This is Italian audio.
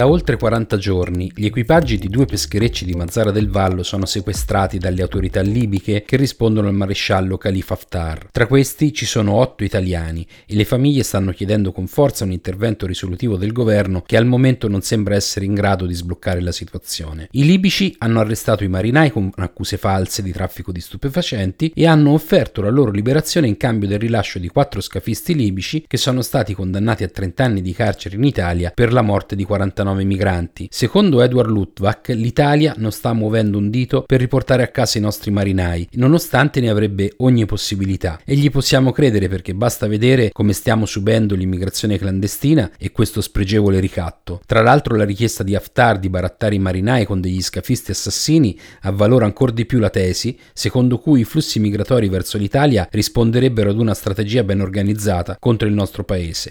Da oltre 40 giorni gli equipaggi di due pescherecci di Mazzara del Vallo sono sequestrati dalle autorità libiche che rispondono al maresciallo Khalifa Haftar. Tra questi ci sono otto italiani e le famiglie stanno chiedendo con forza un intervento risolutivo del governo che al momento non sembra essere in grado di sbloccare la situazione. I libici hanno arrestato i marinai con accuse false di traffico di stupefacenti e hanno offerto la loro liberazione in cambio del rilascio di quattro scafisti libici che sono stati condannati a 30 anni di carcere in Italia per la morte di 40 49 migranti. Secondo Edward Luttwak, l'Italia non sta muovendo un dito per riportare a casa i nostri marinai, nonostante ne avrebbe ogni possibilità. E gli possiamo credere perché basta vedere come stiamo subendo l'immigrazione clandestina e questo spregevole ricatto. Tra l'altro la richiesta di Haftar di barattare i marinai con degli scafisti assassini avvalora ancora di più la tesi secondo cui i flussi migratori verso l'Italia risponderebbero ad una strategia ben organizzata contro il nostro paese.